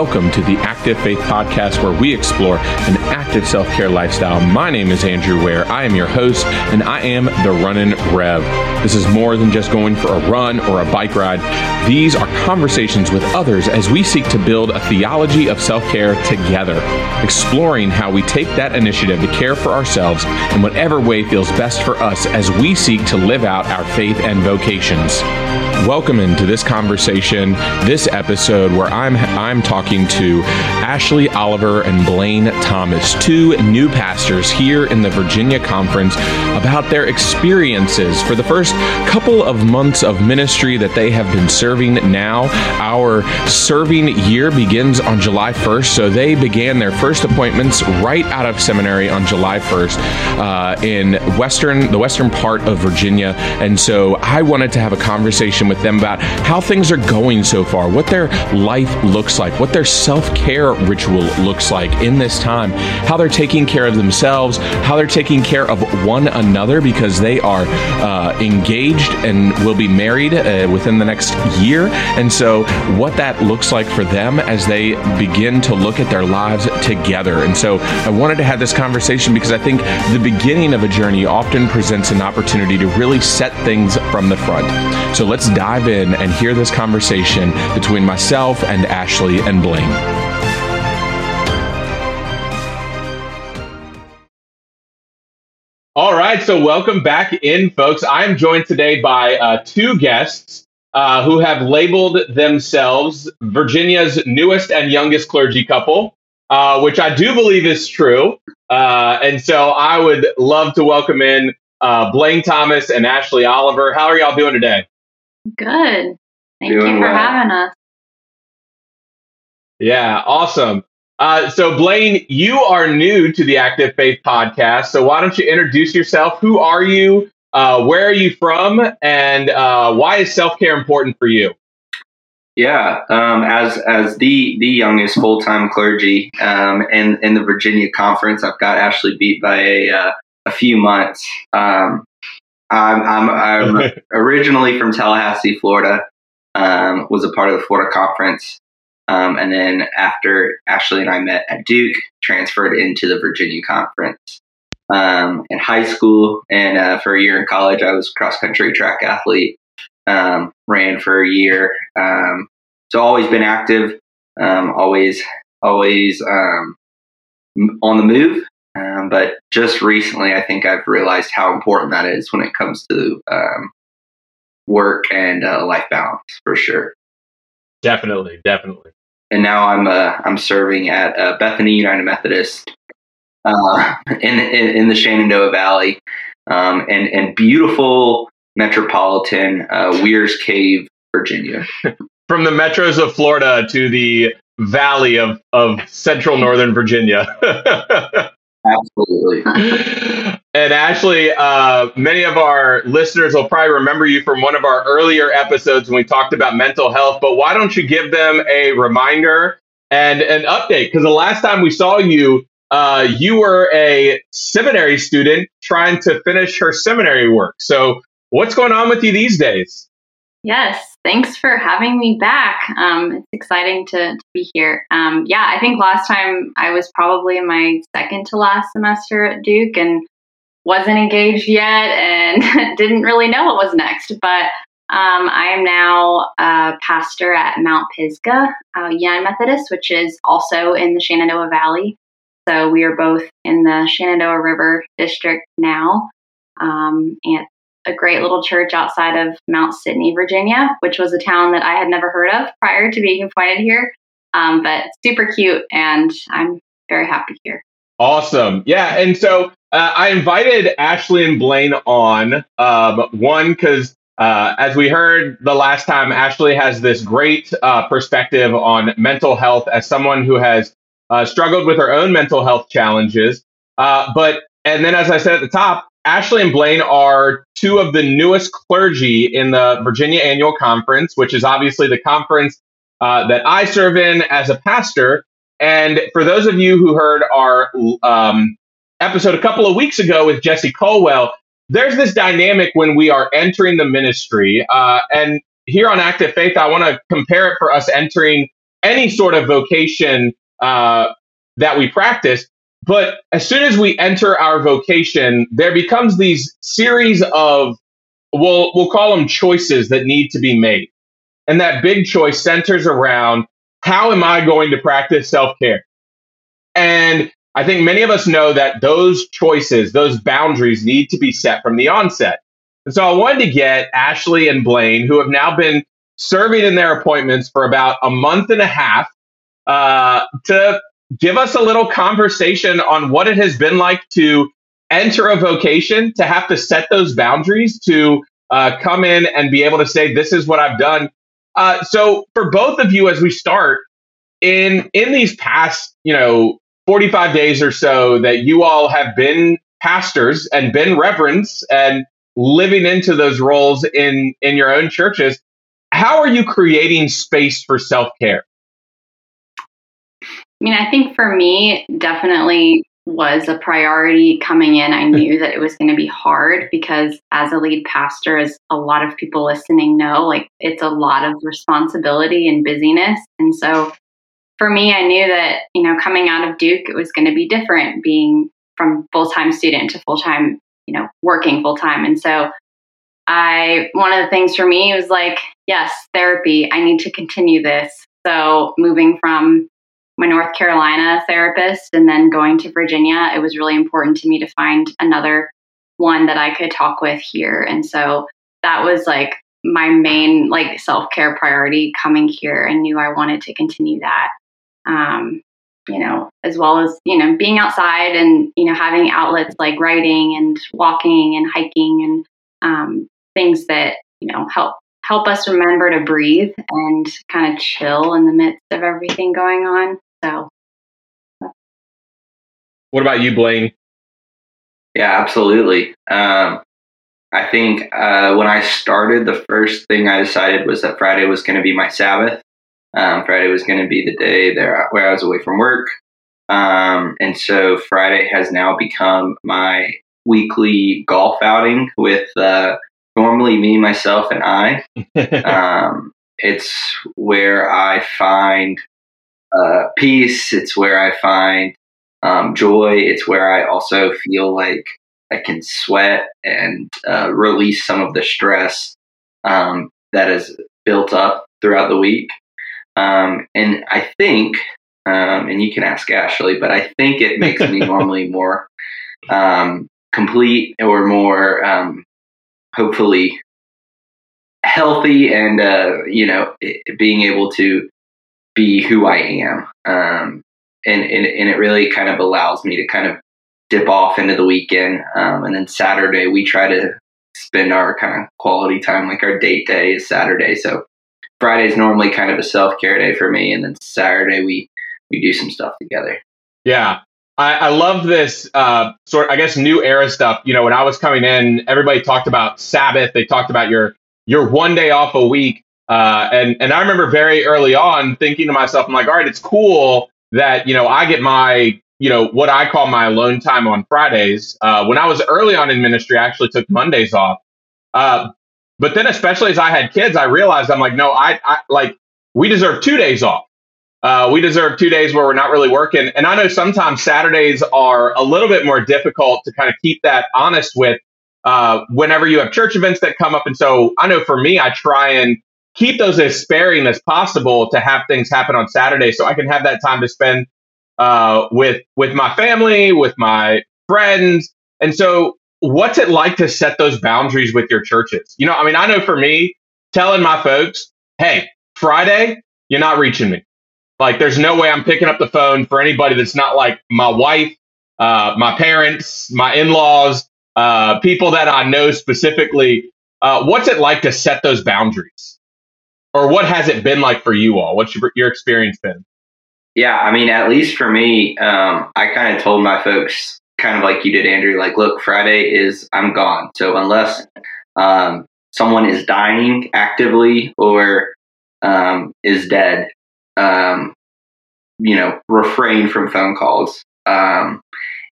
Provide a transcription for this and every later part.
welcome to the Active Faith Podcast, where we explore an active self care lifestyle. My name is Andrew Ware. I am your host, and I am the Runnin' Rev. This is more than just going for a run or a bike ride. These are conversations with others as we seek to build a theology of self care together, exploring how we take that initiative to care for ourselves in whatever way feels best for us as we seek to live out our faith and vocations. Welcome into this conversation, this episode where I'm I'm talking to Ashley Oliver and Blaine Thomas, two new pastors here in the Virginia Conference, about their experiences for the first couple of months of ministry that they have been serving now. Our serving year begins on July 1st, so they began their first appointments right out of seminary on July 1st uh, in western the western part of Virginia, and so I wanted to have a conversation with them about how things are going so far, what their life looks like, what their self care ritual looks like in this time, how they're taking care of themselves, how they're taking care of one another because they are uh, engaged and will be married uh, within the next year. And so, what that looks like for them as they begin to look at their lives together. And so, I wanted to have this conversation because I think the beginning of a journey often presents an opportunity to really set things from the front. So, let's dive in and hear this conversation between myself and Ashley and Blaine. All right, so welcome back in, folks. I am joined today by uh, two guests uh, who have labeled themselves Virginia's newest and youngest clergy couple, uh, which I do believe is true. Uh, and so I would love to welcome in uh, Blaine Thomas and Ashley Oliver. How are y'all doing today? Good. Thank Doing you for well. having us. Yeah, awesome. Uh, so, Blaine, you are new to the Active Faith podcast. So, why don't you introduce yourself? Who are you? Uh, where are you from? And uh, why is self care important for you? Yeah, um, as as the the youngest full time clergy um, in in the Virginia conference, I've got Ashley beat by a uh, a few months. Um, I'm I'm, I'm originally from Tallahassee, Florida. Um, was a part of the Florida conference, um, and then after Ashley and I met at Duke, transferred into the Virginia conference. Um, in high school and uh, for a year in college, I was cross country track athlete. Um, ran for a year, um, so always been active. Um, always, always um, on the move. Um, but just recently, I think I've realized how important that is when it comes to um, work and uh, life balance, for sure. Definitely, definitely. And now I'm uh, I'm serving at uh, Bethany United Methodist uh, in, in in the Shenandoah Valley, um, and and beautiful metropolitan uh, Weyers Cave, Virginia. From the metros of Florida to the valley of, of central northern Virginia. Absolutely. and Ashley, uh, many of our listeners will probably remember you from one of our earlier episodes when we talked about mental health. But why don't you give them a reminder and an update? Because the last time we saw you, uh, you were a seminary student trying to finish her seminary work. So, what's going on with you these days? Yes, thanks for having me back. Um, it's exciting to, to be here. Um, yeah, I think last time I was probably in my second to last semester at Duke and wasn't engaged yet and didn't really know what was next. But um, I am now a pastor at Mount Pisgah uh, Methodist, which is also in the Shenandoah Valley. So we are both in the Shenandoah River District now. Um, and a great little church outside of Mount Sidney, Virginia, which was a town that I had never heard of prior to being appointed here. Um, but super cute, and I'm very happy here. Awesome. Yeah. And so uh, I invited Ashley and Blaine on. Um, one, because uh, as we heard the last time, Ashley has this great uh, perspective on mental health as someone who has uh, struggled with her own mental health challenges. Uh, but, and then as I said at the top, Ashley and Blaine are two of the newest clergy in the Virginia Annual Conference, which is obviously the conference uh, that I serve in as a pastor. And for those of you who heard our um, episode a couple of weeks ago with Jesse Colwell, there's this dynamic when we are entering the ministry. Uh, and here on Active Faith, I want to compare it for us entering any sort of vocation uh, that we practice. But as soon as we enter our vocation, there becomes these series of we'll we'll call them choices that need to be made. And that big choice centers around how am I going to practice self-care? And I think many of us know that those choices, those boundaries need to be set from the onset. And so I wanted to get Ashley and Blaine, who have now been serving in their appointments for about a month and a half, uh, to give us a little conversation on what it has been like to enter a vocation, to have to set those boundaries, to uh, come in and be able to say, "This is what I've done." Uh, so, for both of you, as we start in in these past, you know, forty five days or so, that you all have been pastors and been reverends and living into those roles in in your own churches how are you creating space for self-care i mean i think for me definitely was a priority coming in i knew that it was going to be hard because as a lead pastor as a lot of people listening know like it's a lot of responsibility and busyness and so for me i knew that you know coming out of duke it was going to be different being from full-time student to full-time you know, working full time. And so I, one of the things for me was like, yes, therapy, I need to continue this. So moving from my North Carolina therapist and then going to Virginia, it was really important to me to find another one that I could talk with here. And so that was like my main like self-care priority coming here. I knew I wanted to continue that. Um, you know, as well as, you know, being outside and, you know, having outlets like writing and walking and hiking and um, things that, you know, help help us remember to breathe and kind of chill in the midst of everything going on. So what about you, Blaine? Yeah, absolutely. Um, I think uh, when I started, the first thing I decided was that Friday was going to be my Sabbath. Um, Friday was going to be the day there where I was away from work. Um, and so Friday has now become my weekly golf outing with uh, normally me, myself, and I. um, it's where I find uh, peace. It's where I find um, joy. It's where I also feel like I can sweat and uh, release some of the stress um, that is built up throughout the week. Um, and I think, um, and you can ask Ashley, but I think it makes me normally more um, complete or more, um, hopefully, healthy and, uh, you know, it, being able to be who I am. Um, and, and, and it really kind of allows me to kind of dip off into the weekend. Um, and then Saturday, we try to spend our kind of quality time, like our date day is Saturday. So Friday's normally kind of a self care day for me, and then Saturday we we do some stuff together. Yeah, I, I love this uh, sort. I guess new era stuff. You know, when I was coming in, everybody talked about Sabbath. They talked about your your one day off a week, uh, and and I remember very early on thinking to myself, I'm like, all right, it's cool that you know I get my you know what I call my alone time on Fridays. Uh, when I was early on in ministry, I actually took Mondays off. Uh, but then, especially as I had kids, I realized I'm like, no, I, I like we deserve two days off. Uh, we deserve two days where we're not really working. And I know sometimes Saturdays are a little bit more difficult to kind of keep that honest with uh, whenever you have church events that come up. And so I know for me, I try and keep those as sparing as possible to have things happen on Saturday so I can have that time to spend uh, with with my family, with my friends. And so what's it like to set those boundaries with your churches? You know, I mean, I know for me, telling my folks, hey, Friday, you're not reaching me. Like, there's no way I'm picking up the phone for anybody that's not like my wife, uh, my parents, my in laws, uh, people that I know specifically. Uh, what's it like to set those boundaries? Or what has it been like for you all? What's your, your experience been? Yeah, I mean, at least for me, um, I kind of told my folks kind of like you did, Andrew. Like, look, Friday is I'm gone. So unless um, someone is dying actively or um, is dead, um, you know, refrain from phone calls. Um,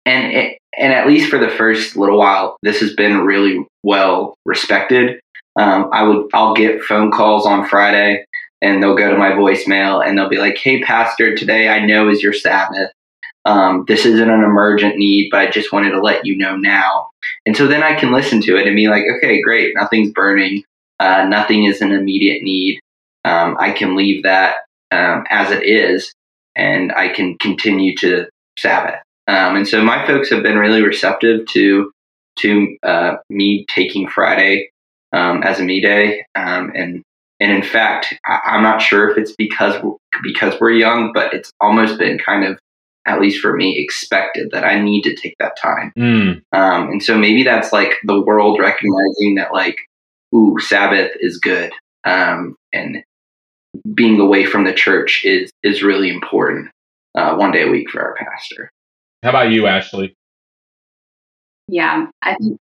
and it, and at least for the first little while, this has been really well respected. Um, I would I'll get phone calls on Friday and they'll go to my voicemail and they'll be like, "Hey, pastor, today I know is your Sabbath. Um, this isn't an emergent need, but I just wanted to let you know now." And so then I can listen to it and be like, "Okay, great, nothing's burning, uh, nothing is an immediate need. Um, I can leave that um, as it is, and I can continue to Sabbath." Um, and so my folks have been really receptive to to uh, me taking Friday um, as a me day, um, and and in fact, I, am not sure if it's because we're, because we're young, but it's almost been kind of at least for me expected that I need to take that time. Mm. Um, and so maybe that's like the world recognizing that like, ooh, Sabbath is good, um, and being away from the church is is really important. Uh, one day a week for our pastor. How about you, Ashley? Yeah, I think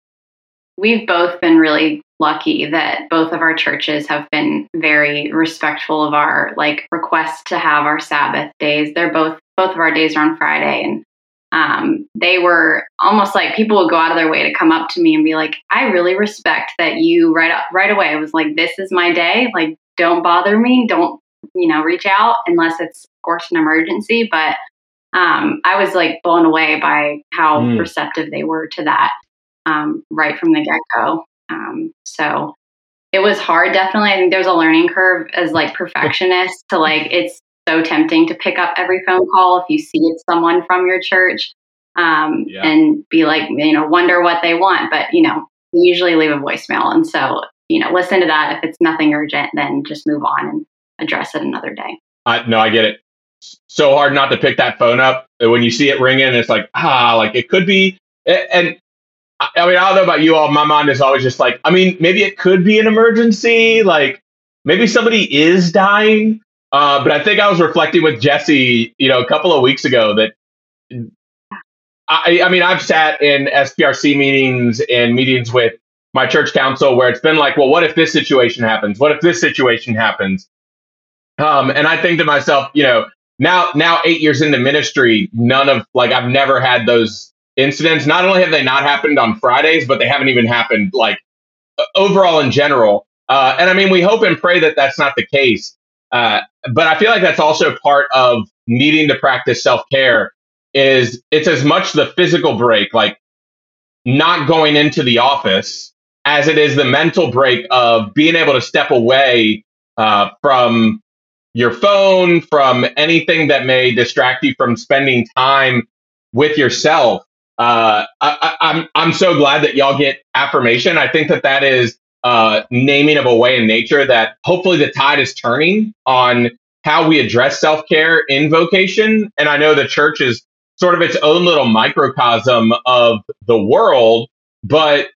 we've both been really lucky that both of our churches have been very respectful of our like request to have our Sabbath days. They're both both of our days are on Friday and um, they were almost like people would go out of their way to come up to me and be like, "I really respect that you right up, right away." I was like, "This is my day. Like, don't bother me. Don't you know reach out unless it's of course an emergency." But um, I was like blown away by how mm. receptive they were to that um, right from the get go. Um, so it was hard, definitely. I think there's a learning curve as like perfectionist to like it's so tempting to pick up every phone call if you see it's someone from your church um, yeah. and be like, you know, wonder what they want. But you know, we usually leave a voicemail, and so you know, listen to that. If it's nothing urgent, then just move on and address it another day. I, no, I get it so hard not to pick that phone up. When you see it ringing, it's like, ah, like it could be. And I mean, I don't know about you all. My mind is always just like, I mean, maybe it could be an emergency. Like maybe somebody is dying. Uh, but I think I was reflecting with Jesse, you know, a couple of weeks ago that I, I mean, I've sat in SPRC meetings and meetings with my church council where it's been like, well, what if this situation happens? What if this situation happens? Um, and I think to myself, you know, now now eight years into ministry, none of like I've never had those incidents. Not only have they not happened on Fridays, but they haven't even happened like overall in general. Uh, and I mean, we hope and pray that that's not the case. Uh, but I feel like that's also part of needing to practice self care. Is it's as much the physical break, like not going into the office, as it is the mental break of being able to step away uh, from your phone, from anything that may distract you from spending time with yourself. Uh, I, am I'm, I'm so glad that y'all get affirmation. I think that that is uh, naming of a way in nature that hopefully the tide is turning on how we address self care in vocation. And I know the church is sort of its own little microcosm of the world, but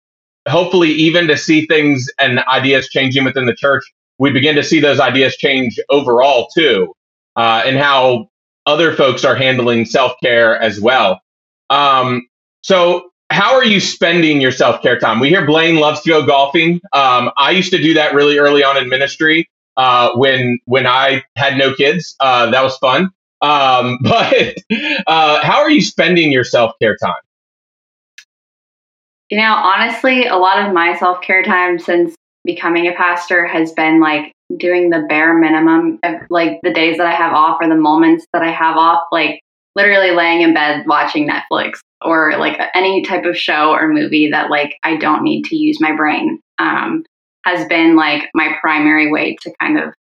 hopefully, even to see things and ideas changing within the church we begin to see those ideas change overall too, uh, and how other folks are handling self care as well. Um, so, how are you spending your self care time? We hear Blaine loves to go golfing. Um, I used to do that really early on in ministry uh, when when I had no kids. Uh, that was fun. Um, but uh, how are you spending your self care time? You know, honestly, a lot of my self care time since becoming a pastor has been like doing the bare minimum of like the days that I have off or the moments that I have off, like literally laying in bed watching Netflix or like any type of show or movie that like I don't need to use my brain um, has been like my primary way to kind of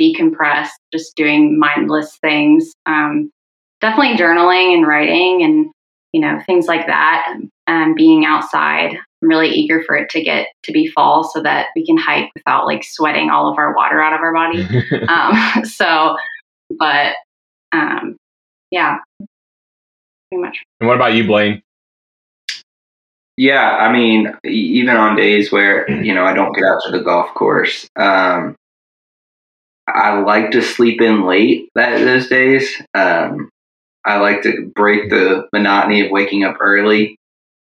decompress, just doing mindless things. Um, definitely journaling and writing and you know things like that and being outside I'm really eager for it to get to be fall so that we can hike without like sweating all of our water out of our body. um, so, but um, yeah, pretty much. And what about you, Blaine? Yeah, I mean, even on days where you know I don't get out to the golf course, um, I like to sleep in late that those days. Um, I like to break the monotony of waking up early.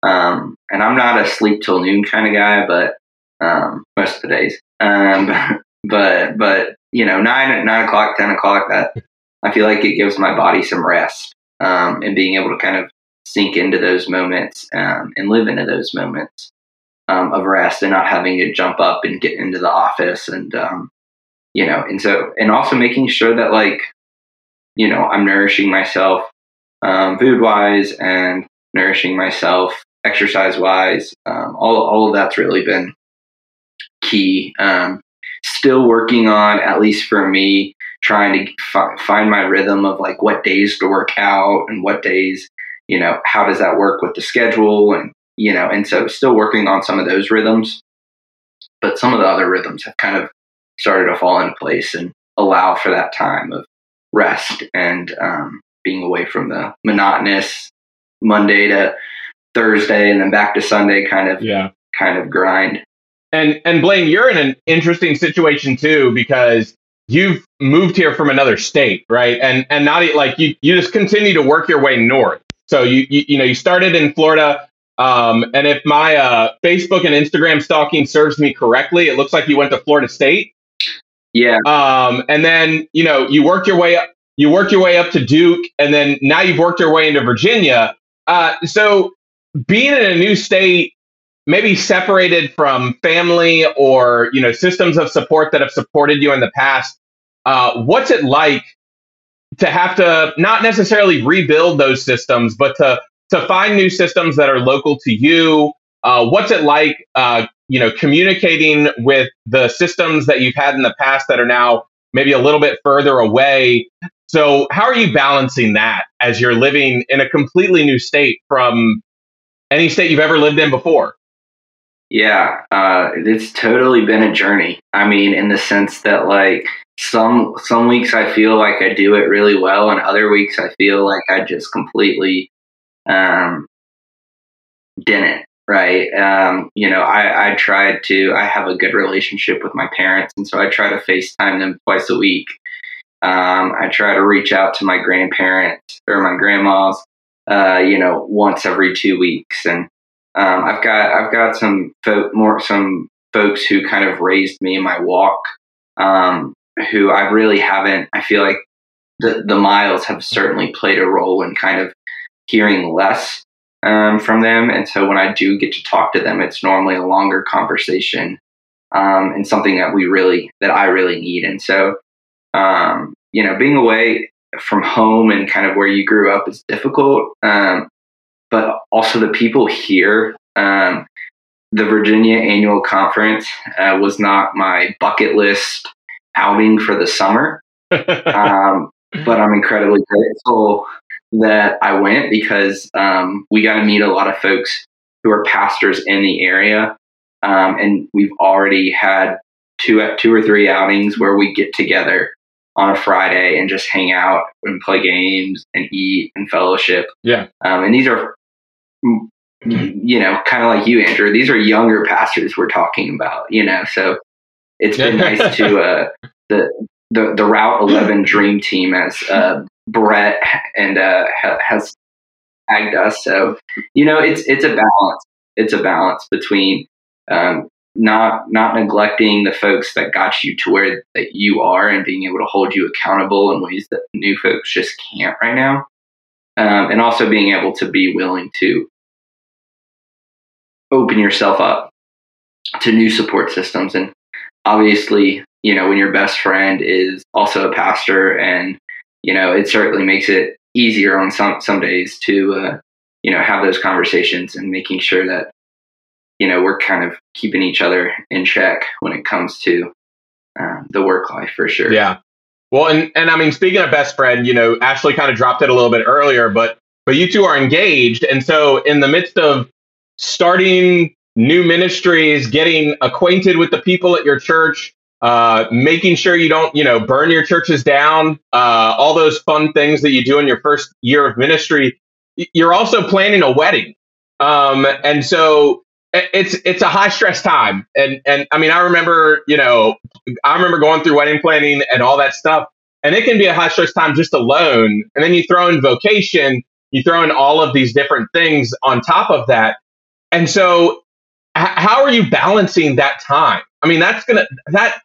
Um, and I'm not a sleep till noon kind of guy, but um, most of the days. Um, but but you know, nine nine o'clock, ten o'clock, that I feel like it gives my body some rest um, and being able to kind of sink into those moments um, and live into those moments um, of rest and not having to jump up and get into the office and you know, and so, and also making sure that like, you know, I'm nourishing myself um, food wise and nourishing myself exercise wise. Um, all, all of that's really been key. Um, still working on, at least for me, trying to fi- find my rhythm of like what days to work out and what days, you know, how does that work with the schedule and, you know, and so still working on some of those rhythms. But some of the other rhythms have kind of started to fall into place and allow for that time of rest and um, being away from the monotonous Monday to Thursday and then back to Sunday kind of yeah. kind of grind. And and Blaine, you're in an interesting situation too because you've moved here from another state, right? And and not like you you just continue to work your way north. So you you, you know you started in Florida. Um, and if my uh, Facebook and Instagram stalking serves me correctly, it looks like you went to Florida State. Yeah. Um, and then you know you worked your way up. You worked your way up to Duke, and then now you've worked your way into Virginia. Uh, so being in a new state, maybe separated from family or you know systems of support that have supported you in the past, uh, what's it like to have to not necessarily rebuild those systems, but to to find new systems that are local to you? Uh, what's it like, uh, you know, communicating with the systems that you've had in the past that are now maybe a little bit further away? So, how are you balancing that as you're living in a completely new state from any state you've ever lived in before? Yeah, uh, it's totally been a journey. I mean, in the sense that like some some weeks I feel like I do it really well, and other weeks I feel like I just completely um, didn't. Right. Um, you know, I, I tried to. I have a good relationship with my parents, and so I try to FaceTime them twice a week. Um, I try to reach out to my grandparents or my grandmas, uh, you know, once every two weeks, and um, I've got I've got some folk, more some folks who kind of raised me in my walk, um, who I really haven't. I feel like the the miles have certainly played a role in kind of hearing less um, from them, and so when I do get to talk to them, it's normally a longer conversation um, and something that we really that I really need. And so, um, you know, being away from home and kind of where you grew up is difficult. Um, but also the people here. Um, the Virginia Annual Conference uh, was not my bucket list outing for the summer, um, but I'm incredibly grateful that I went because um, we got to meet a lot of folks who are pastors in the area, um, and we've already had two two or three outings where we get together on a Friday and just hang out and play games and eat and fellowship. Yeah, um, and these are you know, kind of like you, Andrew. These are younger pastors we're talking about, you know. So it's been nice to uh, the the the Route Eleven Dream Team as uh, Brett and uh, has tagged us. So you know, it's it's a balance. It's a balance between um, not not neglecting the folks that got you to where that you are and being able to hold you accountable in ways that new folks just can't right now um, and also being able to be willing to open yourself up to new support systems. And obviously you know when your best friend is also a pastor and you know it certainly makes it easier on some some days to uh, you know have those conversations and making sure that you know we're kind of keeping each other in check when it comes to uh, the work life for sure. Yeah well, and and I mean, speaking of best friend, you know, Ashley kind of dropped it a little bit earlier, but but you two are engaged, and so in the midst of starting new ministries, getting acquainted with the people at your church, uh, making sure you don't, you know, burn your churches down, uh, all those fun things that you do in your first year of ministry. You're also planning a wedding, um, and so it's it's a high stress time. And and i mean i remember you know i remember going through wedding planning and all that stuff. And it can be a high stress time just alone. And then you throw in vocation you throw in all of these different things on top of that. And so h- how are you balancing that time? I mean that's gonna that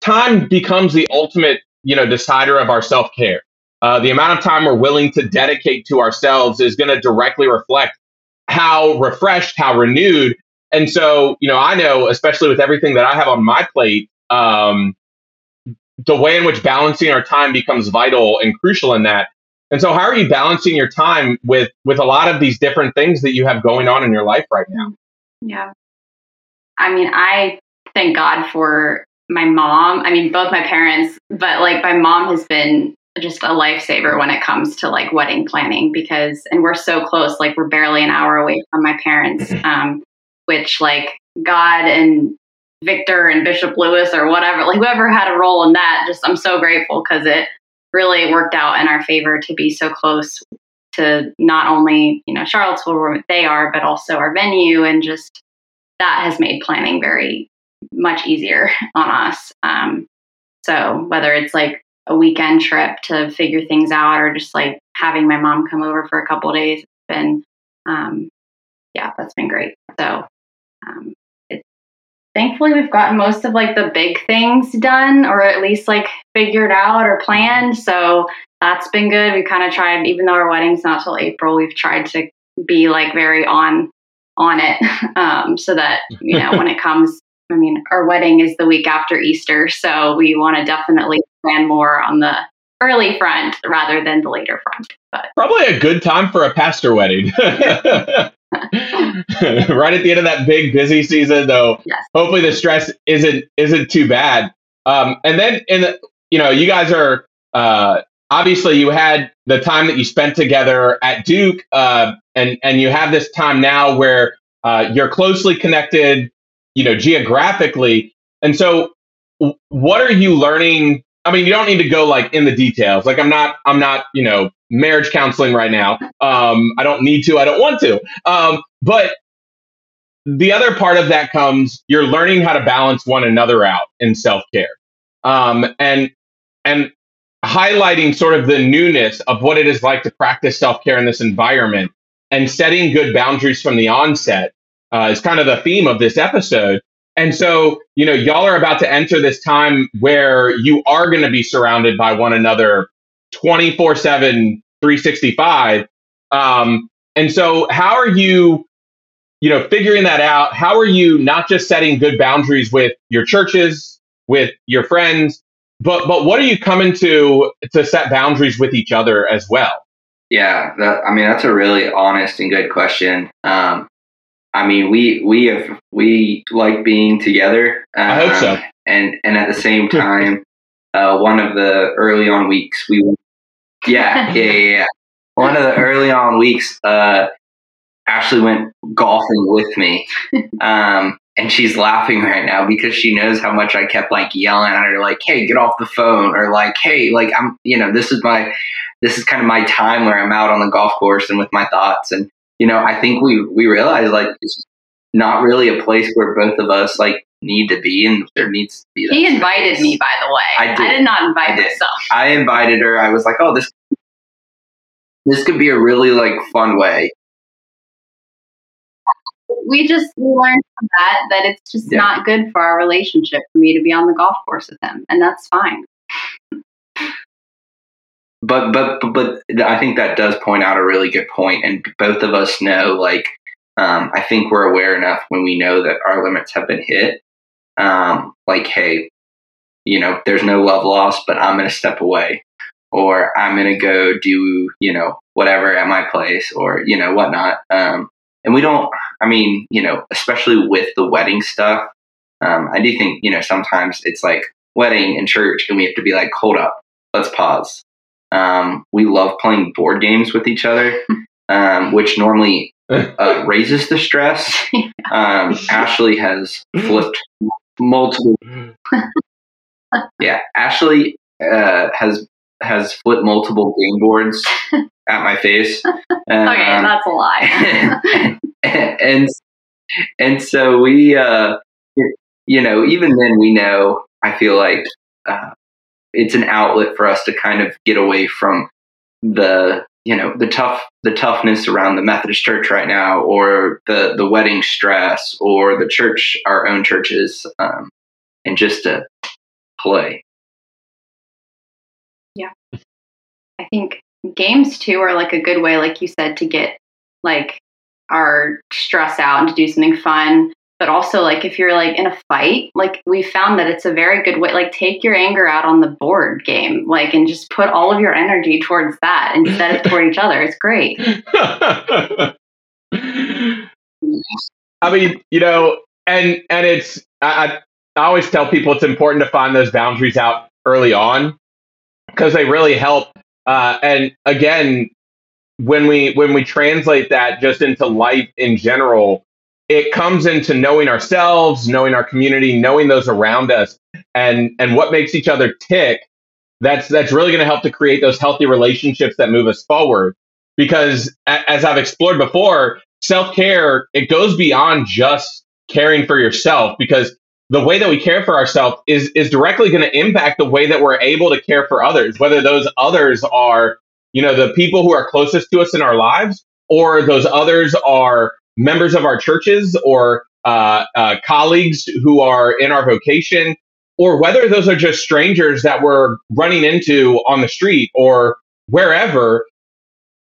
time becomes the ultimate you know decider of our self-care. Uh, the amount of time we're willing to dedicate to ourselves is going to directly reflect how refreshed how renewed and so, you know, I know, especially with everything that I have on my plate, um, the way in which balancing our time becomes vital and crucial in that. And so, how are you balancing your time with with a lot of these different things that you have going on in your life right now? Yeah, I mean, I thank God for my mom. I mean, both my parents, but like my mom has been just a lifesaver when it comes to like wedding planning because, and we're so close, like we're barely an hour away from my parents, mm-hmm. um, which like God and Victor and Bishop Lewis or whatever, like whoever had a role in that, just I'm so grateful because it really worked out in our favor to be so close to not only, you know, Charlottesville where they are, but also our venue and just that has made planning very much easier on us. Um, so whether it's like a weekend trip to figure things out or just like having my mom come over for a couple days, it's been, um, yeah, that's been great. So, um, thankfully we've gotten most of like the big things done or at least like figured out or planned. So that's been good. We kind of tried, even though our wedding's not till April, we've tried to be like very on on it um, so that you know when it comes I mean, our wedding is the week after Easter, so we want to definitely plan more on the early front rather than the later front. But probably a good time for a pastor wedding. right at the end of that big busy season, though. Yes. Hopefully, the stress isn't isn't too bad. Um, and then, in the, you know, you guys are uh, obviously you had the time that you spent together at Duke, uh, and and you have this time now where uh, you're closely connected you know, geographically. And so what are you learning? I mean, you don't need to go like in the details. Like I'm not, I'm not, you know, marriage counseling right now. Um, I don't need to, I don't want to. Um, but the other part of that comes, you're learning how to balance one another out in self-care. Um, and, and highlighting sort of the newness of what it is like to practice self-care in this environment and setting good boundaries from the onset uh, is kind of the theme of this episode. And so, you know, y'all are about to enter this time where you are going to be surrounded by one another 24 7, 365. Um, and so, how are you, you know, figuring that out? How are you not just setting good boundaries with your churches, with your friends, but but what are you coming to to set boundaries with each other as well? Yeah, that, I mean that's a really honest and good question. Um, I mean, we we have we like being together. Um, I hope so. Um, and and at the same time, uh, one of the early on weeks we, yeah, yeah, yeah, yeah. One of the early on weeks, uh, Ashley went golfing with me. Um, and she's laughing right now because she knows how much I kept like yelling at her, like, "Hey, get off the phone," or like, "Hey, like I'm, you know, this is my, this is kind of my time where I'm out on the golf course and with my thoughts." And you know, I think we we realized like it's not really a place where both of us like need to be, and there needs to be. he invited space. me, by the way. I did, I did not invite I did. myself. I invited her. I was like, oh, this this could be a really like fun way. We just we learned from that that it's just yeah. not good for our relationship for me to be on the golf course with him, and that's fine but but but I think that does point out a really good point, and both of us know like um, I think we're aware enough when we know that our limits have been hit. Um, like, hey, you know, there's no love lost, but I'm going to step away, or I'm going to go do you know whatever at my place, or you know whatnot. Um, and we don't. I mean, you know, especially with the wedding stuff, um, I do think you know sometimes it's like wedding and church, and we have to be like, hold up, let's pause um, we love playing board games with each other, um, which normally uh, raises the stress. Um, Ashley has flipped multiple. yeah, Ashley uh, has has flipped multiple game boards at my face. okay, that's a lie. and and so we, uh, you know, even then we know. I feel like uh, it's an outlet for us to kind of get away from the you know the tough the toughness around the Methodist Church right now, or the the wedding stress, or the church, our own churches, um, and just to play. Yeah, I think games too are like a good way, like you said, to get like our stress out and to do something fun. But also like if you're like in a fight like we found that it's a very good way like take your anger out on the board game like and just put all of your energy towards that instead of toward each other. It's great. I mean you know and and it's I, I always tell people it's important to find those boundaries out early on because they really help uh, and again when we when we translate that just into life in general it comes into knowing ourselves, knowing our community, knowing those around us, and and what makes each other tick. That's that's really going to help to create those healthy relationships that move us forward. Because as I've explored before, self care it goes beyond just caring for yourself. Because the way that we care for ourselves is is directly going to impact the way that we're able to care for others. Whether those others are you know the people who are closest to us in our lives, or those others are members of our churches or uh, uh, colleagues who are in our vocation, or whether those are just strangers that we're running into on the street or wherever,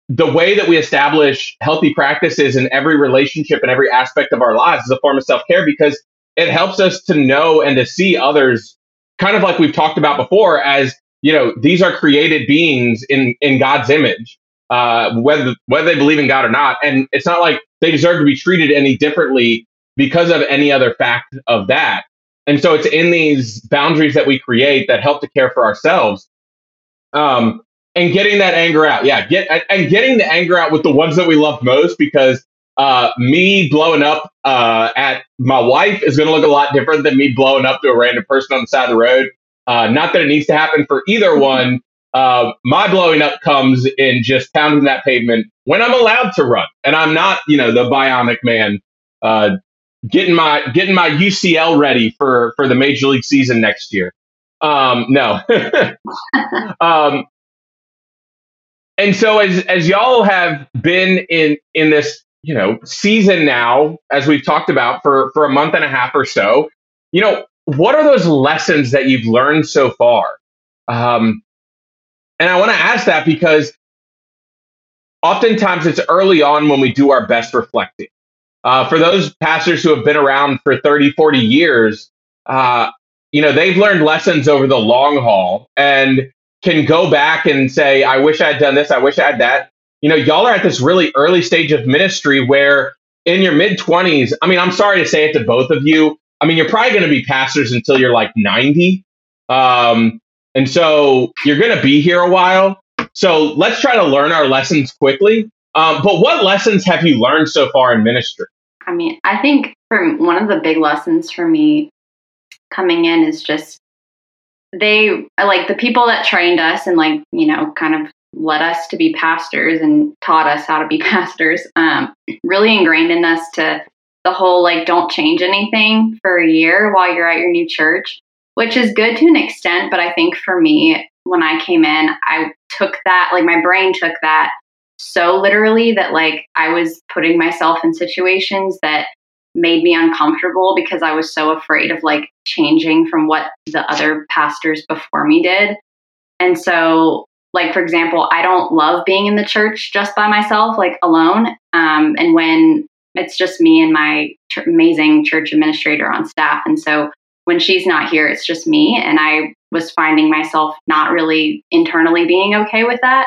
the way that we establish healthy practices in every relationship and every aspect of our lives is a form of self care because it helps us to know and to see others kind of like we've talked about before as you know these are created beings in in God's image uh, whether whether they believe in God or not and it's not like they deserve to be treated any differently because of any other fact of that. And so it's in these boundaries that we create that help to care for ourselves. Um, and getting that anger out. Yeah, get and getting the anger out with the ones that we love most because uh, me blowing up uh, at my wife is going to look a lot different than me blowing up to a random person on the side of the road. Uh, not that it needs to happen for either one, uh, my blowing up comes in just pounding that pavement when I'm allowed to run, and I'm not, you know, the bionic man. Uh, getting my getting my UCL ready for for the major league season next year. Um, no. um, and so as as y'all have been in in this you know season now, as we've talked about for for a month and a half or so, you know, what are those lessons that you've learned so far? Um, and I want to ask that because oftentimes it's early on when we do our best reflecting. Uh, for those pastors who have been around for 30, 40 years, uh, you know, they've learned lessons over the long haul and can go back and say, I wish I had done this, I wish I had that. You know, y'all are at this really early stage of ministry where in your mid 20s, I mean, I'm sorry to say it to both of you. I mean, you're probably going to be pastors until you're like 90. Um, and so you're going to be here a while. So let's try to learn our lessons quickly. Um, but what lessons have you learned so far in ministry? I mean, I think for one of the big lessons for me coming in is just they like the people that trained us and like you know kind of led us to be pastors and taught us how to be pastors um, really ingrained in us to the whole like don't change anything for a year while you're at your new church which is good to an extent. But I think for me, when I came in, I took that, like my brain took that so literally that like I was putting myself in situations that made me uncomfortable because I was so afraid of like changing from what the other pastors before me did. And so, like, for example, I don't love being in the church just by myself, like alone. Um, and when it's just me and my amazing church administrator on staff. And so when she's not here, it's just me. And I was finding myself not really internally being okay with that.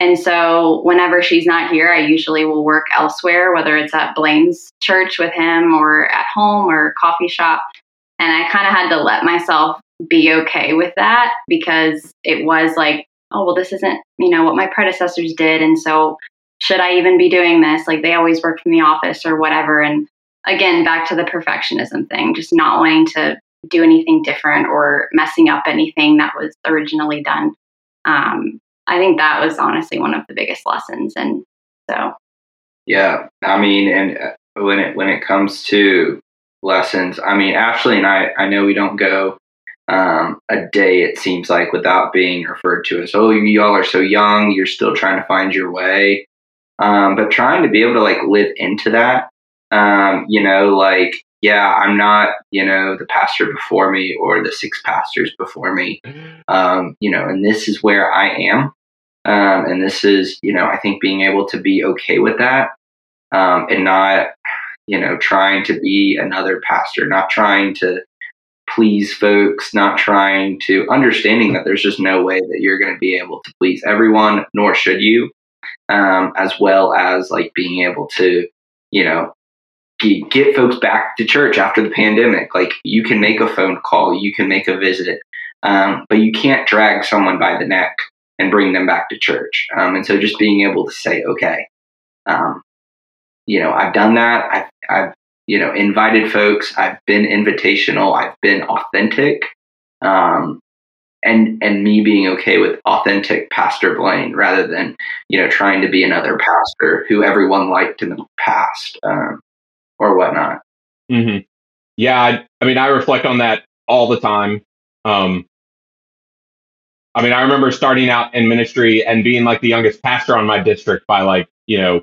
And so whenever she's not here, I usually will work elsewhere, whether it's at Blaine's church with him or at home or coffee shop. And I kind of had to let myself be okay with that because it was like, oh, well, this isn't, you know, what my predecessors did. And so should I even be doing this? Like they always work from the office or whatever. And again, back to the perfectionism thing, just not wanting to do anything different or messing up anything that was originally done. Um, I think that was honestly one of the biggest lessons. And so, yeah, I mean, and uh, when it when it comes to lessons, I mean, Ashley and I, I know we don't go um, a day. It seems like without being referred to as, oh, y'all are so young, you're still trying to find your way. Um, but trying to be able to like live into that, um, you know, like yeah, I'm not, you know, the pastor before me or the six pastors before me, um, you know, and this is where I am. Um, and this is, you know, I think being able to be okay with that um, and not, you know, trying to be another pastor, not trying to please folks, not trying to understanding that there's just no way that you're going to be able to please everyone, nor should you, um, as well as like being able to, you know, get, folks back to church after the pandemic. Like you can make a phone call, you can make a visit, um, but you can't drag someone by the neck and bring them back to church. Um, and so just being able to say, okay, um, you know, I've done that. I've, I've, you know, invited folks. I've been invitational. I've been authentic. Um, and, and me being okay with authentic Pastor Blaine rather than, you know, trying to be another pastor who everyone liked in the past um, or whatnot. Mm-hmm. Yeah. I, I, mean, I reflect on that all the time. Um, I mean, I remember starting out in ministry and being like the youngest pastor on my district by like, you know,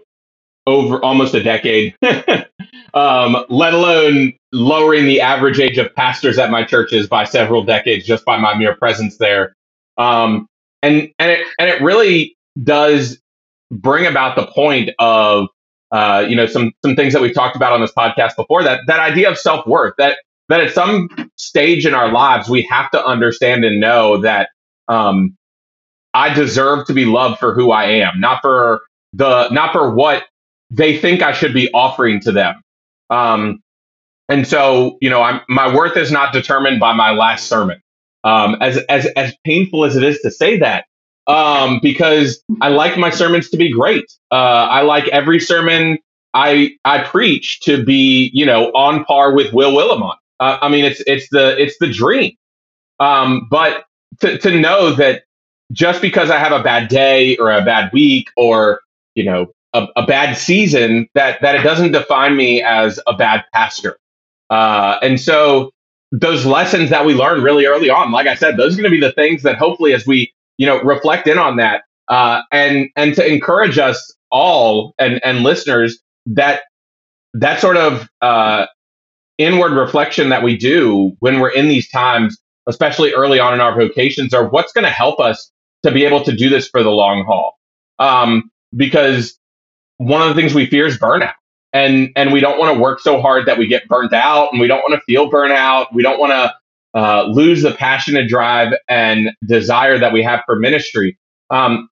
over almost a decade, um, let alone lowering the average age of pastors at my churches by several decades just by my mere presence there. Um, and and it and it really does bring about the point of uh, you know some some things that we've talked about on this podcast before that that idea of self worth that that at some stage in our lives we have to understand and know that um, I deserve to be loved for who I am, not for the not for what they think I should be offering to them. Um, and so, you know, I'm, my worth is not determined by my last sermon. Um, as as as painful as it is to say that, um, because I like my sermons to be great. Uh, I like every sermon I I preach to be, you know, on par with Will Willimon. Uh, I mean, it's it's the it's the dream. Um, but to to know that just because I have a bad day or a bad week or you know a, a, bad season that that it doesn't define me as a bad pastor. Uh, and so those lessons that we learned really early on, like I said, those are going to be the things that hopefully as we you know reflect in on that uh, and and to encourage us all and and listeners that that sort of uh, inward reflection that we do when we're in these times, especially early on in our vocations, are what's going to help us to be able to do this for the long haul. Um, because one of the things we fear is burnout. And, and we don't want to work so hard that we get burnt out and we don't want to feel burnout. We don't want to uh, lose the passion and drive and desire that we have for ministry. Um,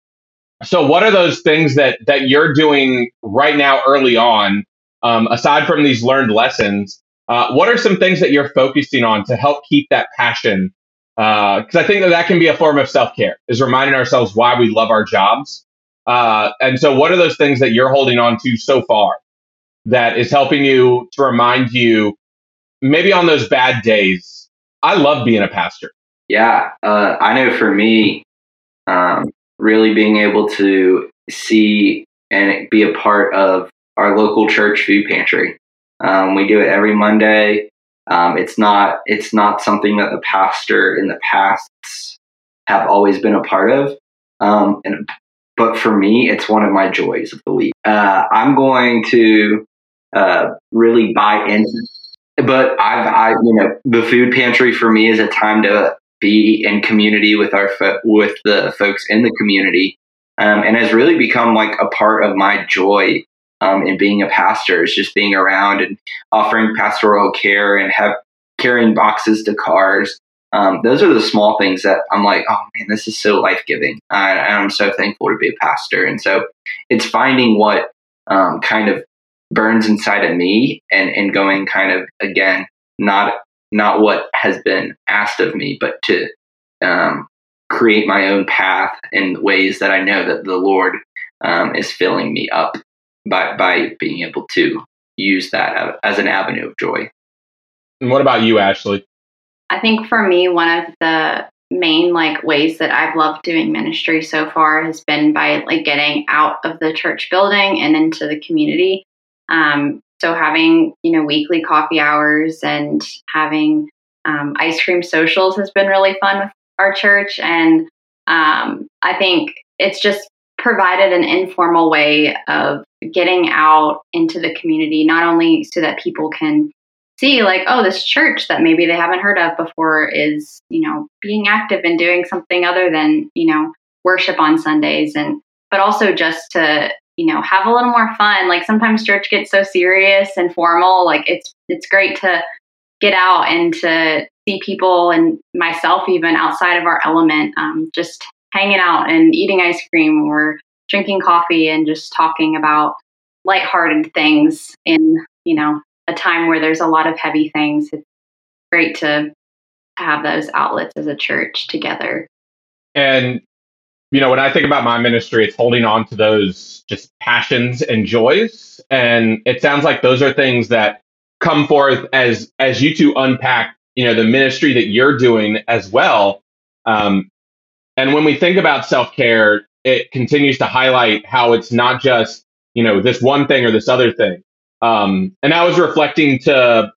so what are those things that, that you're doing right now early on, um, aside from these learned lessons? Uh, what are some things that you're focusing on to help keep that passion? Because uh, I think that that can be a form of self care, is reminding ourselves why we love our jobs uh, and so, what are those things that you're holding on to so far that is helping you to remind you, maybe on those bad days? I love being a pastor. Yeah, uh, I know for me, um, really being able to see and be a part of our local church food pantry. Um, we do it every Monday. Um, it's not it's not something that the pastor in the past have always been a part of. Um, and but for me, it's one of my joys of the week. Uh, I'm going to uh, really buy into, but I've, I, you know, the food pantry for me is a time to be in community with our fo- with the folks in the community, um, and has really become like a part of my joy um, in being a pastor. Is just being around and offering pastoral care and have carrying boxes to cars um, those are the small things that I'm like, oh man, this is so life giving. I'm so thankful to be a pastor. And so it's finding what um, kind of burns inside of me and, and going kind of again, not not what has been asked of me, but to um, create my own path in ways that I know that the Lord um, is filling me up by by being able to use that as an avenue of joy. And what about you, Ashley? I think for me, one of the main like ways that I've loved doing ministry so far has been by like getting out of the church building and into the community. Um, so having you know weekly coffee hours and having um, ice cream socials has been really fun with our church, and um, I think it's just provided an informal way of getting out into the community, not only so that people can see like oh this church that maybe they haven't heard of before is you know being active and doing something other than you know worship on sundays. And but also just to you know, have a little more fun. Like sometimes church gets so serious and formal. Like it's it's great to get out and to see people and myself even outside of our element, um, just hanging out and eating ice cream or drinking coffee and just talking about lighthearted things in you know a time where there's a lot of heavy things. It's great to have those outlets as a church together. And you know, when I think about my ministry, it's holding on to those just passions and joys. And it sounds like those are things that come forth as as you two unpack, you know, the ministry that you're doing as well. Um, and when we think about self care, it continues to highlight how it's not just you know this one thing or this other thing. Um, and I was reflecting to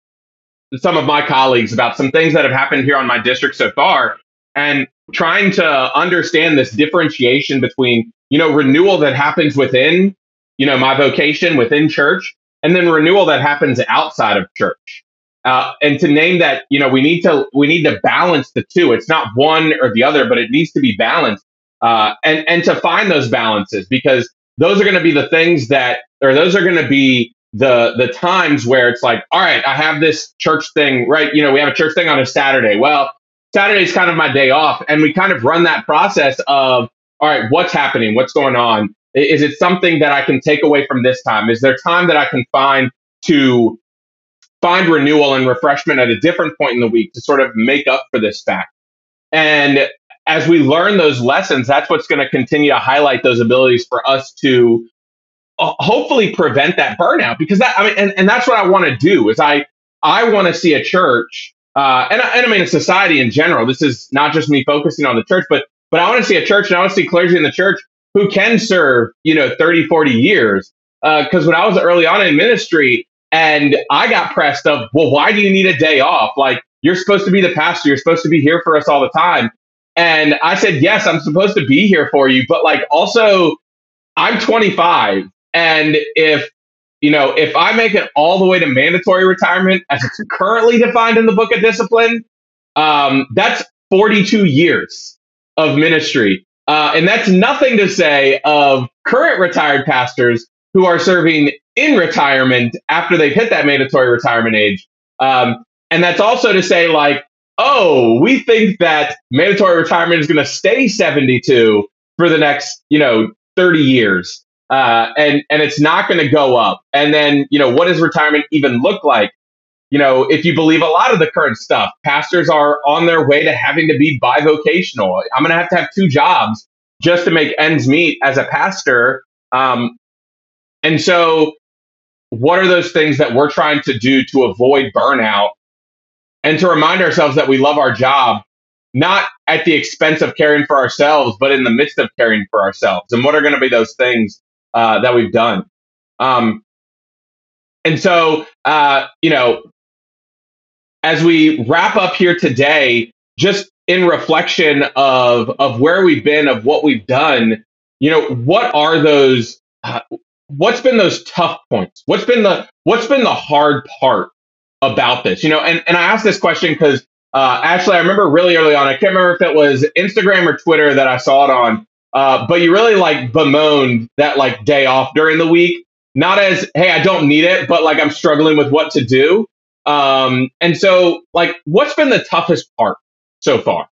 some of my colleagues about some things that have happened here on my district so far, and trying to understand this differentiation between you know renewal that happens within you know my vocation within church and then renewal that happens outside of church. Uh, and to name that you know we need to we need to balance the two. It's not one or the other but it needs to be balanced uh, and and to find those balances because those are going to be the things that or those are going to be the the times where it's like all right i have this church thing right? You know we have a church thing on a saturday. Well Saturday's kind of my day off, and we kind of run that process of all right, what's happening? What's going on? Is it something that I can take away from this time? Is there time that I can find to find renewal and refreshment at a different point in the week to sort of make up for this fact? And as we learn those lessons, that's what's going to continue to highlight those abilities for us to uh, hopefully prevent that burnout. Because that, I mean, and, and that's what I want to do is I, I want to see a church uh, and, and I mean, in society in general, this is not just me focusing on the church, but but I want to see a church and I want to see clergy in the church who can serve, you know, 30, 40 years. Because uh, when I was early on in ministry and I got pressed of, well, why do you need a day off? Like, you're supposed to be the pastor, you're supposed to be here for us all the time. And I said, yes, I'm supposed to be here for you. But like, also, I'm 25. And if you know, if I make it all the way to mandatory retirement as it's currently defined in the book of discipline, um, that's 42 years of ministry. Uh, and that's nothing to say of current retired pastors who are serving in retirement after they've hit that mandatory retirement age. Um, and that's also to say, like, oh, we think that mandatory retirement is going to stay 72 for the next, you know, 30 years uh, and and it's not going to go up. And then you know what does retirement even look like? You know, if you believe a lot of the current stuff, pastors are on their way to having to be bivocational. I'm going to have to have two jobs just to make ends meet as a pastor. Um, and so, what are those things that we're trying to do to avoid burnout and to remind ourselves that we love our job not at the expense of caring for ourselves, but in the midst of caring for ourselves. And what are going to be those things uh, that we've done. Um, and so, uh, you know, as we wrap up here today, just in reflection of of where we've been, of what we've done, you know, what are those? Uh, what's been those tough points? What's been the what's been the hard part about this? You know, and and I asked this question because uh, actually, I remember really early on. I can't remember if it was Instagram or Twitter that I saw it on. Uh, but you really like bemoaned that like day off during the week, not as hey I don't need it, but like I'm struggling with what to do. Um, and so like, what's been the toughest part so far?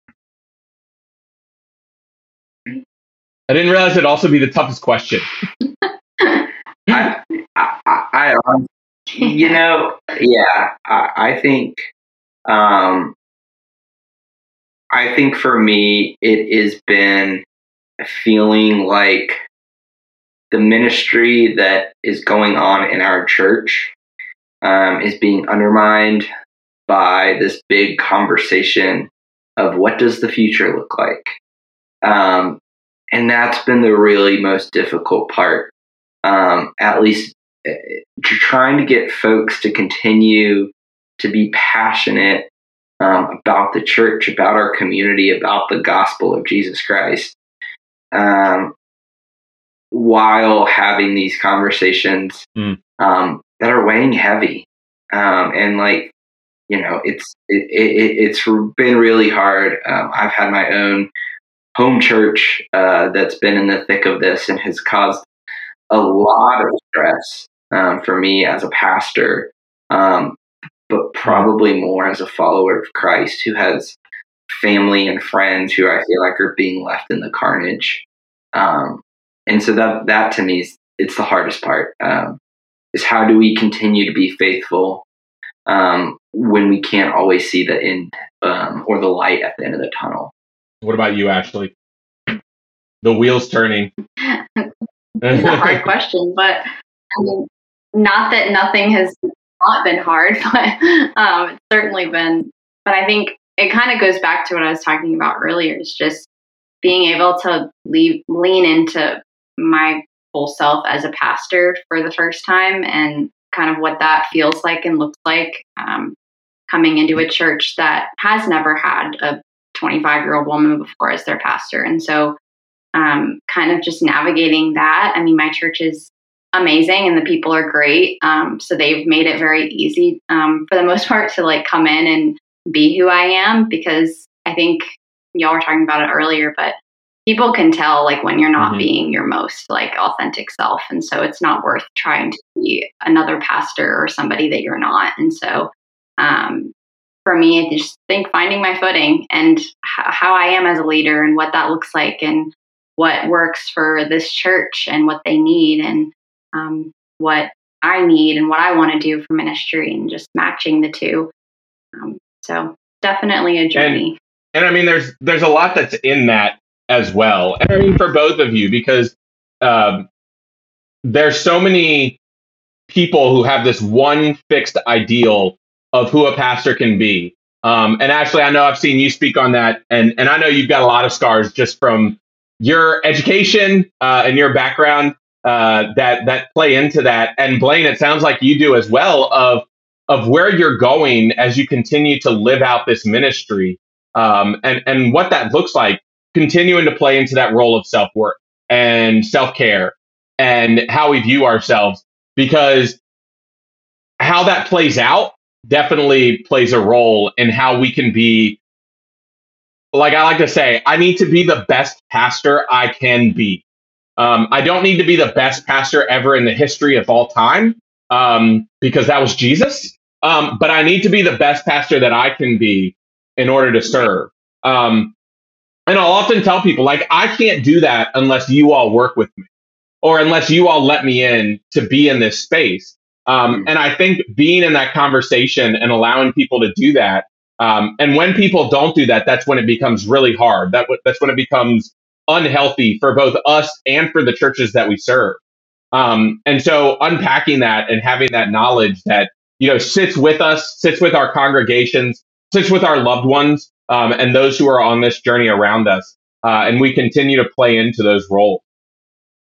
I didn't realize it'd also be the toughest question. I, I, I, um, you know, yeah, I, I think, um, I think for me, it has been feeling like the ministry that is going on in our church um, is being undermined by this big conversation of what does the future look like? Um, and that's been the really most difficult part um, at least uh, trying to get folks to continue to be passionate um, about the church about our community about the gospel of jesus christ um, while having these conversations mm. um, that are weighing heavy. Um, and like, you know, it's it, it, it's been really hard. Um, I've had my own home church uh, that's been in the thick of this and has caused a lot of stress um, for me as a pastor, um, but probably more as a follower of Christ who has family and friends who I feel like are being left in the carnage. Um, and so that that to me is it's the hardest part. Um, is how do we continue to be faithful um, when we can't always see the end um, or the light at the end of the tunnel? What about you, Ashley? The wheels turning. it's a hard question, but I mean, not that nothing has not been hard, but um, it's certainly been. But I think it kind of goes back to what I was talking about earlier. Is just being able to leave, lean into my full self as a pastor for the first time, and kind of what that feels like and looks like. Um, coming into a church that has never had a 25 year old woman before as their pastor, and so um, kind of just navigating that. I mean, my church is amazing and the people are great. Um, so they've made it very easy um, for the most part to like come in and be who I am because I think y'all were talking about it earlier, but people can tell like when you're not mm-hmm. being your most like authentic self. And so it's not worth trying to be another pastor or somebody that you're not. And so um, for me, I just think finding my footing and h- how I am as a leader and what that looks like and what works for this church and what they need and um, what I need and what I want to do for ministry and just matching the two. Um, so definitely a journey. And, and, I mean, there's there's a lot that's in that as well. And I mean, for both of you, because um, there's so many people who have this one fixed ideal of who a pastor can be. Um, and actually, I know I've seen you speak on that, and and I know you've got a lot of scars just from your education uh, and your background uh, that that play into that. And Blaine, it sounds like you do as well of of where you're going as you continue to live out this ministry um, and and what that looks like, continuing to play into that role of self work and self care and how we view ourselves because how that plays out definitely plays a role in how we can be like I like to say, I need to be the best pastor I can be. Um, I don't need to be the best pastor ever in the history of all time um, because that was Jesus. Um, but I need to be the best pastor that I can be in order to serve. Um, and I'll often tell people, like, I can't do that unless you all work with me or unless you all let me in to be in this space. Um, and I think being in that conversation and allowing people to do that um, and when people don't do that, that's when it becomes really hard. That that's when it becomes unhealthy for both us and for the churches that we serve. Um, and so unpacking that and having that knowledge that you know sits with us, sits with our congregations, sits with our loved ones, um, and those who are on this journey around us, uh, and we continue to play into those roles.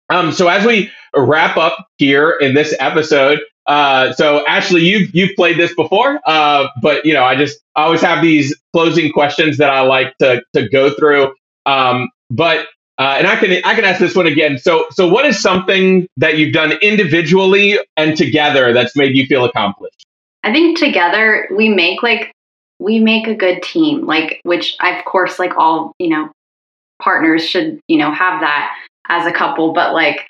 Um, so as we wrap up here in this episode, uh, so Ashley, you've you've played this before, uh, but you know, I just I always have these closing questions that I like to to go through. Um, but uh, and I can I can ask this one again. So so what is something that you've done individually and together that's made you feel accomplished? I think together we make like we make a good team, like which of course like all you know partners should you know have that as a couple, but like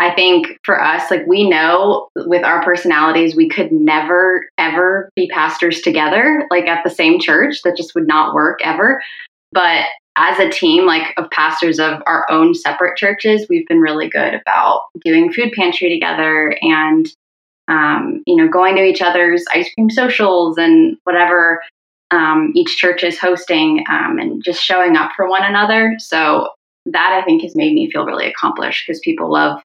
I think for us, like we know with our personalities, we could never, ever be pastors together, like at the same church. That just would not work ever. But as a team, like of pastors of our own separate churches, we've been really good about doing food pantry together and, um, you know, going to each other's ice cream socials and whatever um, each church is hosting um, and just showing up for one another. So that I think has made me feel really accomplished because people love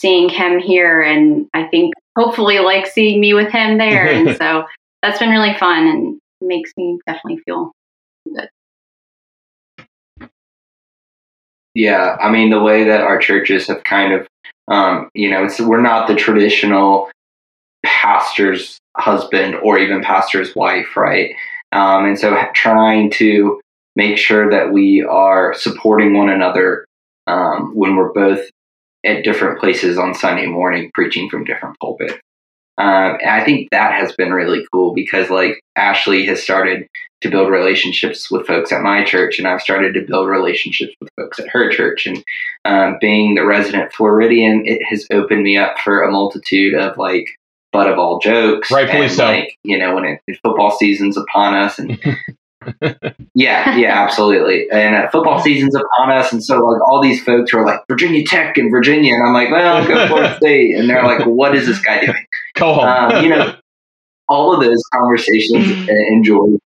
seeing him here and I think hopefully like seeing me with him there. and so that's been really fun and makes me definitely feel good. Yeah, I mean the way that our churches have kind of, um, you know, we're not the traditional pastor's husband or even pastor's wife, right? Um, and so trying to make sure that we are supporting one another um, when we're both at different places on Sunday morning preaching from different pulpit. Um, and I think that has been really cool because like Ashley has started to build relationships with folks at my church, and I've started to build relationships with folks at her church. And um, being the resident Floridian, it has opened me up for a multitude of like butt of all jokes. Rightfully so. Like you know when it, football season's upon us, and yeah, yeah, absolutely. And uh, football season's upon us, and so like all these folks are like Virginia Tech and Virginia, and I'm like, well, go Florida State, and they're like, what is this guy doing? Go home. Um, you know, all of those conversations and joy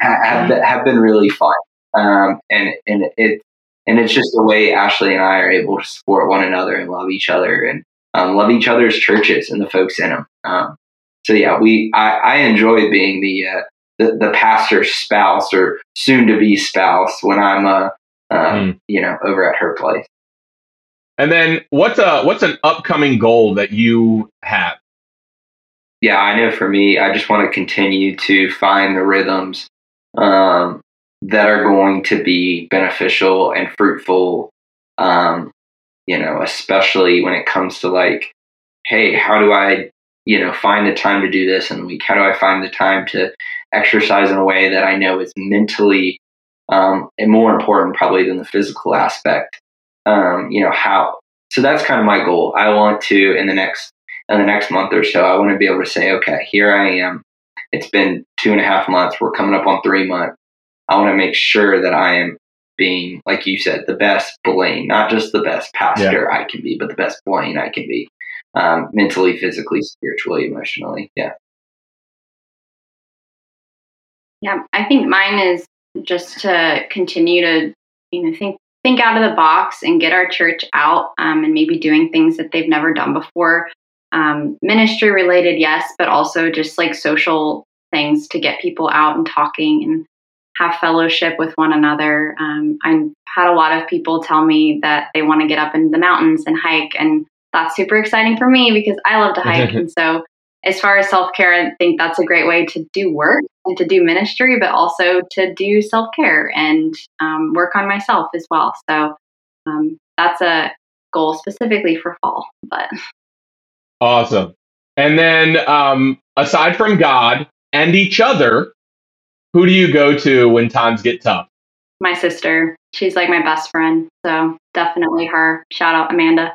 have been, have been really fun, um, and and it and it's just the way Ashley and I are able to support one another and love each other and um, love each other's churches and the folks in them. Um, so yeah, we I, I enjoy being the, uh, the the pastor's spouse or soon to be spouse when I'm uh, mm. you know over at her place. And then what's a what's an upcoming goal that you have? Yeah, I know for me, I just want to continue to find the rhythms um, that are going to be beneficial and fruitful. Um, you know, especially when it comes to like, hey, how do I, you know, find the time to do this in the week? How do I find the time to exercise in a way that I know is mentally um, and more important probably than the physical aspect? Um, you know, how so that's kind of my goal. I want to in the next in the next month or so, I want to be able to say, okay, here I am. It's been two and a half months. We're coming up on three months. I want to make sure that I am being, like you said, the best Blaine, not just the best pastor yeah. I can be, but the best Blaine I can be, um, mentally, physically, spiritually, emotionally. Yeah. Yeah, I think mine is just to continue to, you know, think think out of the box and get our church out um, and maybe doing things that they've never done before um, ministry related, yes, but also just like social things to get people out and talking and have fellowship with one another. Um, I've had a lot of people tell me that they want to get up in the mountains and hike, and that's super exciting for me because I love to hike. and so, as far as self care, I think that's a great way to do work and to do ministry, but also to do self care and um, work on myself as well. So, um, that's a goal specifically for fall, but Awesome. And then, um, aside from God and each other, who do you go to when times get tough? My sister. She's like my best friend. So definitely her. Shout out Amanda.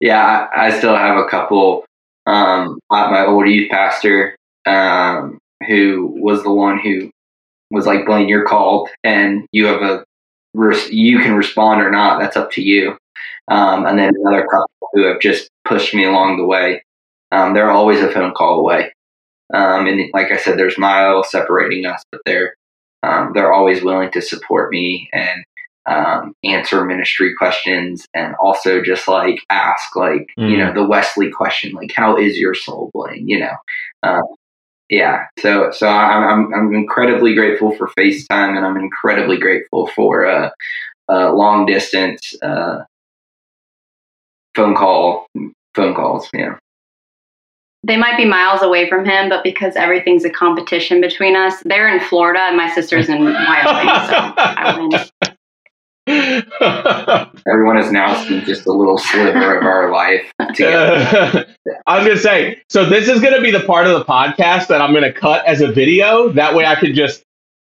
Yeah, I, I still have a couple. Um, my old youth pastor, um, who was the one who was like, Blaine, you're called and you have a, you can respond or not. That's up to you. Um, and then another couple who have just pushed me along the way. Um, they're always a phone call away. Um, and like I said, there's miles separating us, but they're um, they're always willing to support me and um, answer ministry questions, and also just like ask, like mm. you know, the Wesley question, like how is your soul, Blaine? You know, uh, yeah. So so I'm, I'm I'm incredibly grateful for FaceTime, and I'm incredibly grateful for uh, uh, long distance uh, phone call phone calls. Yeah. They might be miles away from him, but because everything's a competition between us, they're in Florida and my sister's in Wyoming, so I win. Everyone has now seen just a little sliver of our life together. I was gonna say, so this is gonna be the part of the podcast that I'm gonna cut as a video. That way, I can just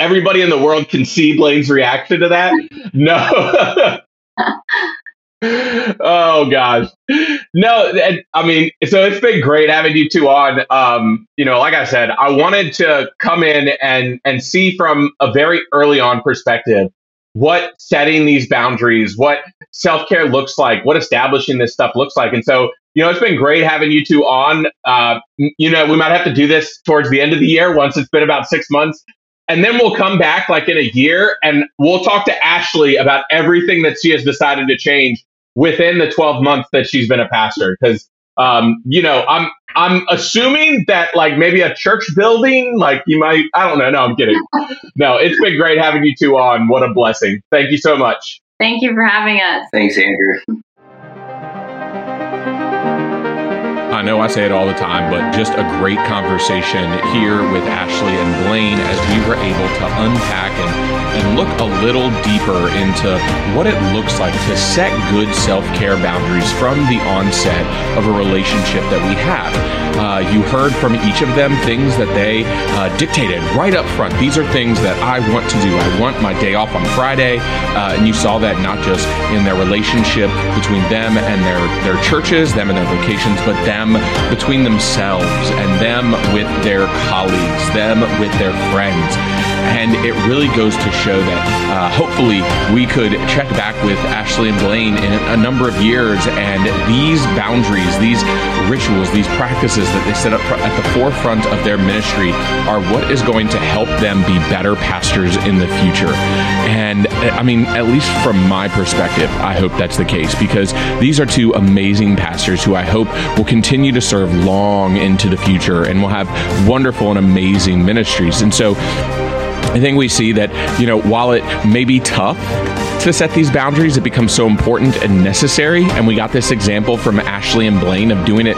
everybody in the world can see Blaine's reaction to that. No, oh gosh. No i mean so it's been great having you two on. Um you know like i said i wanted to come in and and see from a very early on perspective what setting these boundaries what self-care looks like what establishing this stuff looks like. And so you know it's been great having you two on. Uh you know we might have to do this towards the end of the year once it's been about six months. And then we'll come back like in a year and we'll talk to Ashley about everything that she has decided to change within the 12 months that she's been a pastor. Because um, you know i'm i'm assuming that like maybe a church building like you might i don't know. No i'm kidding. No it's been great having you two on. What a blessing. Thank you so much. Thank you for having us. Thanks andrew I know I say it all the time, but just a great conversation here with Ashley and Blaine as we were able to unpack and, and look a little deeper into what it looks like to set good self care boundaries from the onset of a relationship that we have. Uh, you heard from each of them things that they uh, dictated right up front. These are things that I want to do. I want my day off on Friday. Uh, and you saw that not just in their relationship between them and their, their churches, them and their vocations, but them between themselves and them with their colleagues, them with their friends. And it really goes to show that uh, hopefully we could check back with Ashley and Blaine in a number of years and these boundaries, these rituals, these practices that they set up at the forefront of their ministry are what is going to help them be better pastors in the future. And I mean, at least from my perspective, I hope that's the case because these are two amazing pastors who I hope will continue to serve long into the future and will have wonderful and amazing ministries. And so I think we see that, you know, while it may be tough to set these boundaries, it becomes so important and necessary. And we got this example from Ashley and Blaine of doing it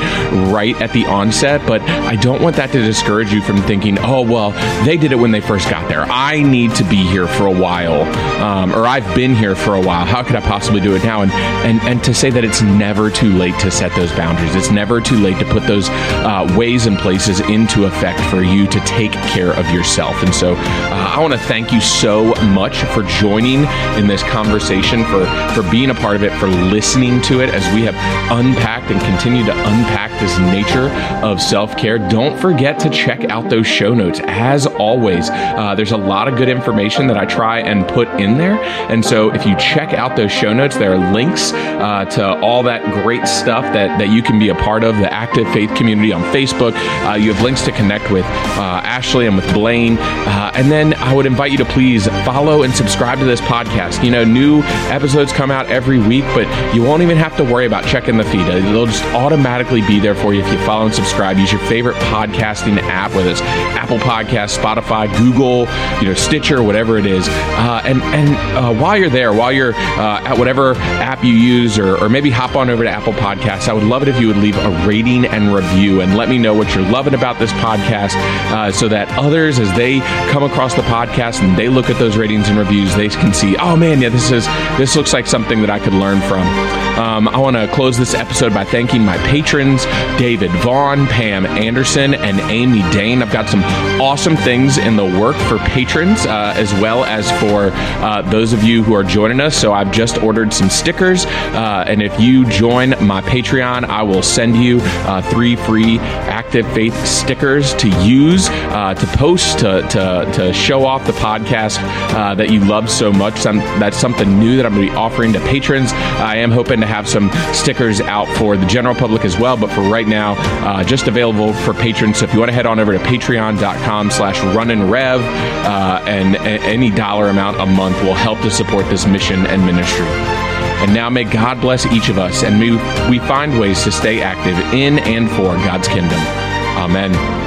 right at the onset. But I don't want that to discourage you from thinking, oh, well, they did it when they first got there. I need to be here for a while, um, or I've been here for a while. How could I possibly do it now? And, and, and to say that it's never too late to set those boundaries. It's never too late to put those uh, ways and places into effect for you to take care of yourself. And so uh, I want to thank you so much for joining in this conversation, for, for being a part of it, for listening to it as we have unpacked and continue to unpack this nature of self care. Don't forget to check out those show notes. As always, uh, there's a lot of good information that I try and put in there. And so if you check out those show notes, there are links uh, to all that great stuff that, that you can be a part of, the Active Faith community on Facebook. Uh, you have links to connect with uh, Ashley and with Blaine. Uh, and then I would invite you to please follow and subscribe to this podcast. You know, new episodes come out every week, but you won't even have to worry about checking the feed. They'll just automatically be there for you if you follow and subscribe. Use your favorite podcasting app, whether it's Apple Podcast, Spotify, Google, you know, Stitcher, whatever it is. Uh, and and uh, while you're there, while you're uh, at whatever app you use, or, or maybe hop on over to Apple Podcasts, I would love it if you would leave a rating and review and let me know what you're loving about this podcast uh, so that others, as they come across the podcast and they look at those ratings and reviews, they can see, oh man, yeah, this is this looks like something that I could learn from. Um, I want to close this episode by thanking my patrons, David Vaughn, Pam Anderson, and Amy Dane. I've got some awesome things in the work for patrons uh, as well as for uh, those of you who are joining us. So I've just ordered some stickers, uh, and if you join my Patreon, I will send you uh, three free Active Faith stickers to use uh, to post to, to, to show off the podcast uh, that you love so much. that's something new that I'm going to be offering to patrons. I am hoping to have some stickers out for the general public as well, but for right now, uh, just available for patrons. So if you want to head on over to patreon.com slash runninrev, uh, and any dollar amount a month will help to support this mission and ministry. And now may God bless each of us and may we find ways to stay active in and for God's kingdom. Amen.